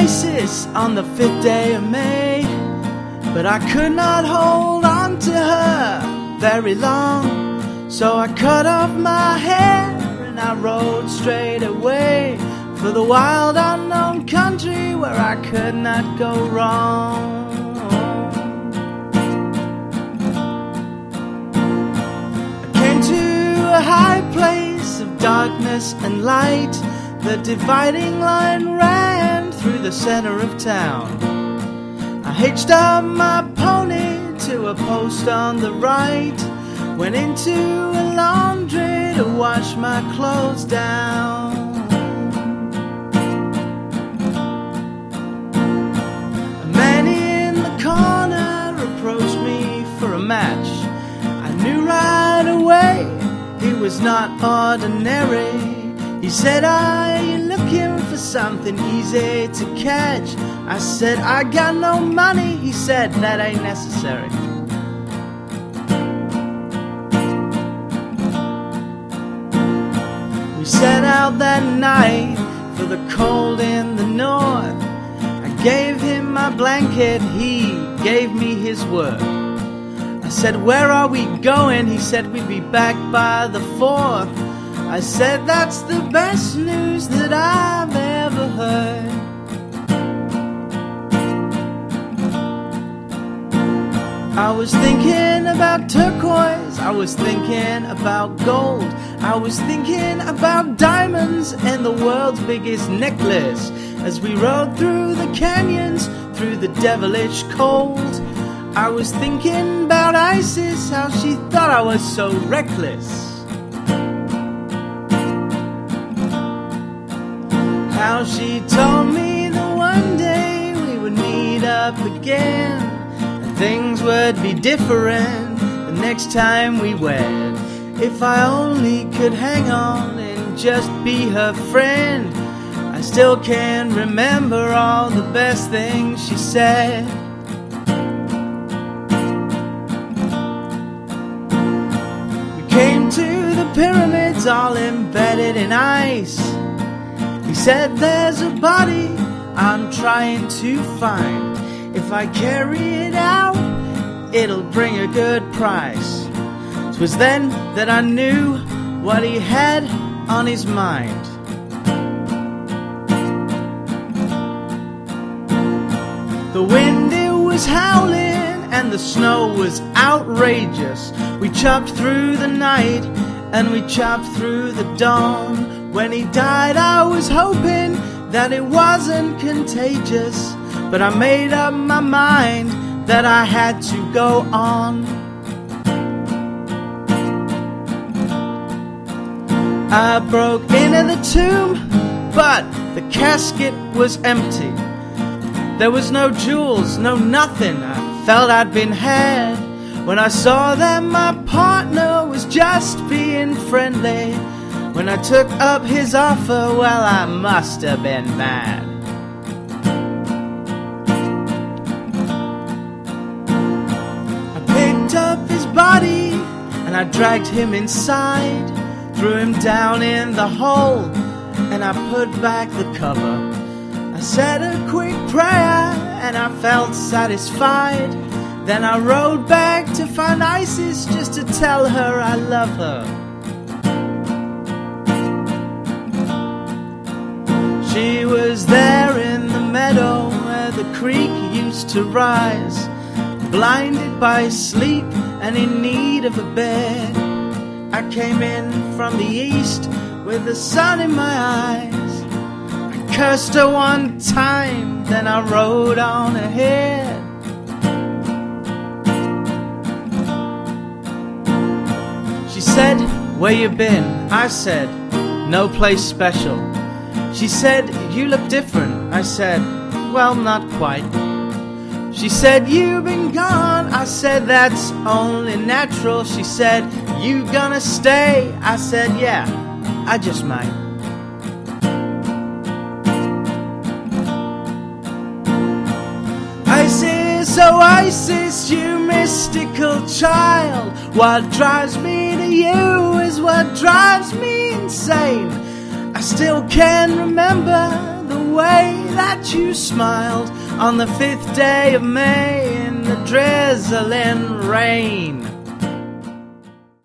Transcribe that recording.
Isis on the fifth day of May, but I could not hold on to her very long. So I cut off my hair and I rode straight away for the wild unknown country where I could not go wrong. I came to a high place of darkness and light. The dividing line ran through the center of town. I hitched up my pony to a post on the right. Went into a laundry to wash my clothes down. A man in the corner approached me for a match. I knew right away he was not ordinary. He said, Are you looking for something easy to catch? I said, I got no money. He said, That ain't necessary. We set out that night for the cold in the north. I gave him my blanket, he gave me his word. I said, Where are we going? He said, We'd be back by the fourth. I said, That's the best news that I've ever heard. I was thinking about turquoise, I was thinking about gold, I was thinking about diamonds and the world's biggest necklace as we rode through the canyons, through the devilish cold. I was thinking about Isis, how she thought I was so reckless. How she told me that one day we would meet up again and things would be different the next time we wed. If I only could hang on and just be her friend, I still can remember all the best things she said. We came to the pyramids all embedded in ice. Said, There's a body I'm trying to find. If I carry it out, it'll bring a good price. 'Twas then that I knew what he had on his mind. The wind it was howling and the snow was outrageous. We chopped through the night and we chopped through the dawn. When he died, I was hoping that it wasn't contagious, but I made up my mind that I had to go on. I broke into the tomb, but the casket was empty. There was no jewels, no nothing. I felt I'd been had when I saw that my partner was just being friendly. When I took up his offer, well, I must have been mad. I picked up his body and I dragged him inside, threw him down in the hole, and I put back the cover. I said a quick prayer and I felt satisfied. Then I rode back to find Isis just to tell her I love her. She was there in the meadow where the creek used to rise, blinded by sleep and in need of a bed. I came in from the east with the sun in my eyes. I cursed her one time, then I rode on ahead. She said, Where you been? I said, No place special. She said, You look different. I said, Well, not quite. She said, You've been gone. I said, That's only natural. She said, You gonna stay? I said, Yeah, I just might. Isis, oh Isis, you mystical child. What drives me to you is what drives me insane. I still can remember the way that you smiled on the fifth day of May in the drizzling rain.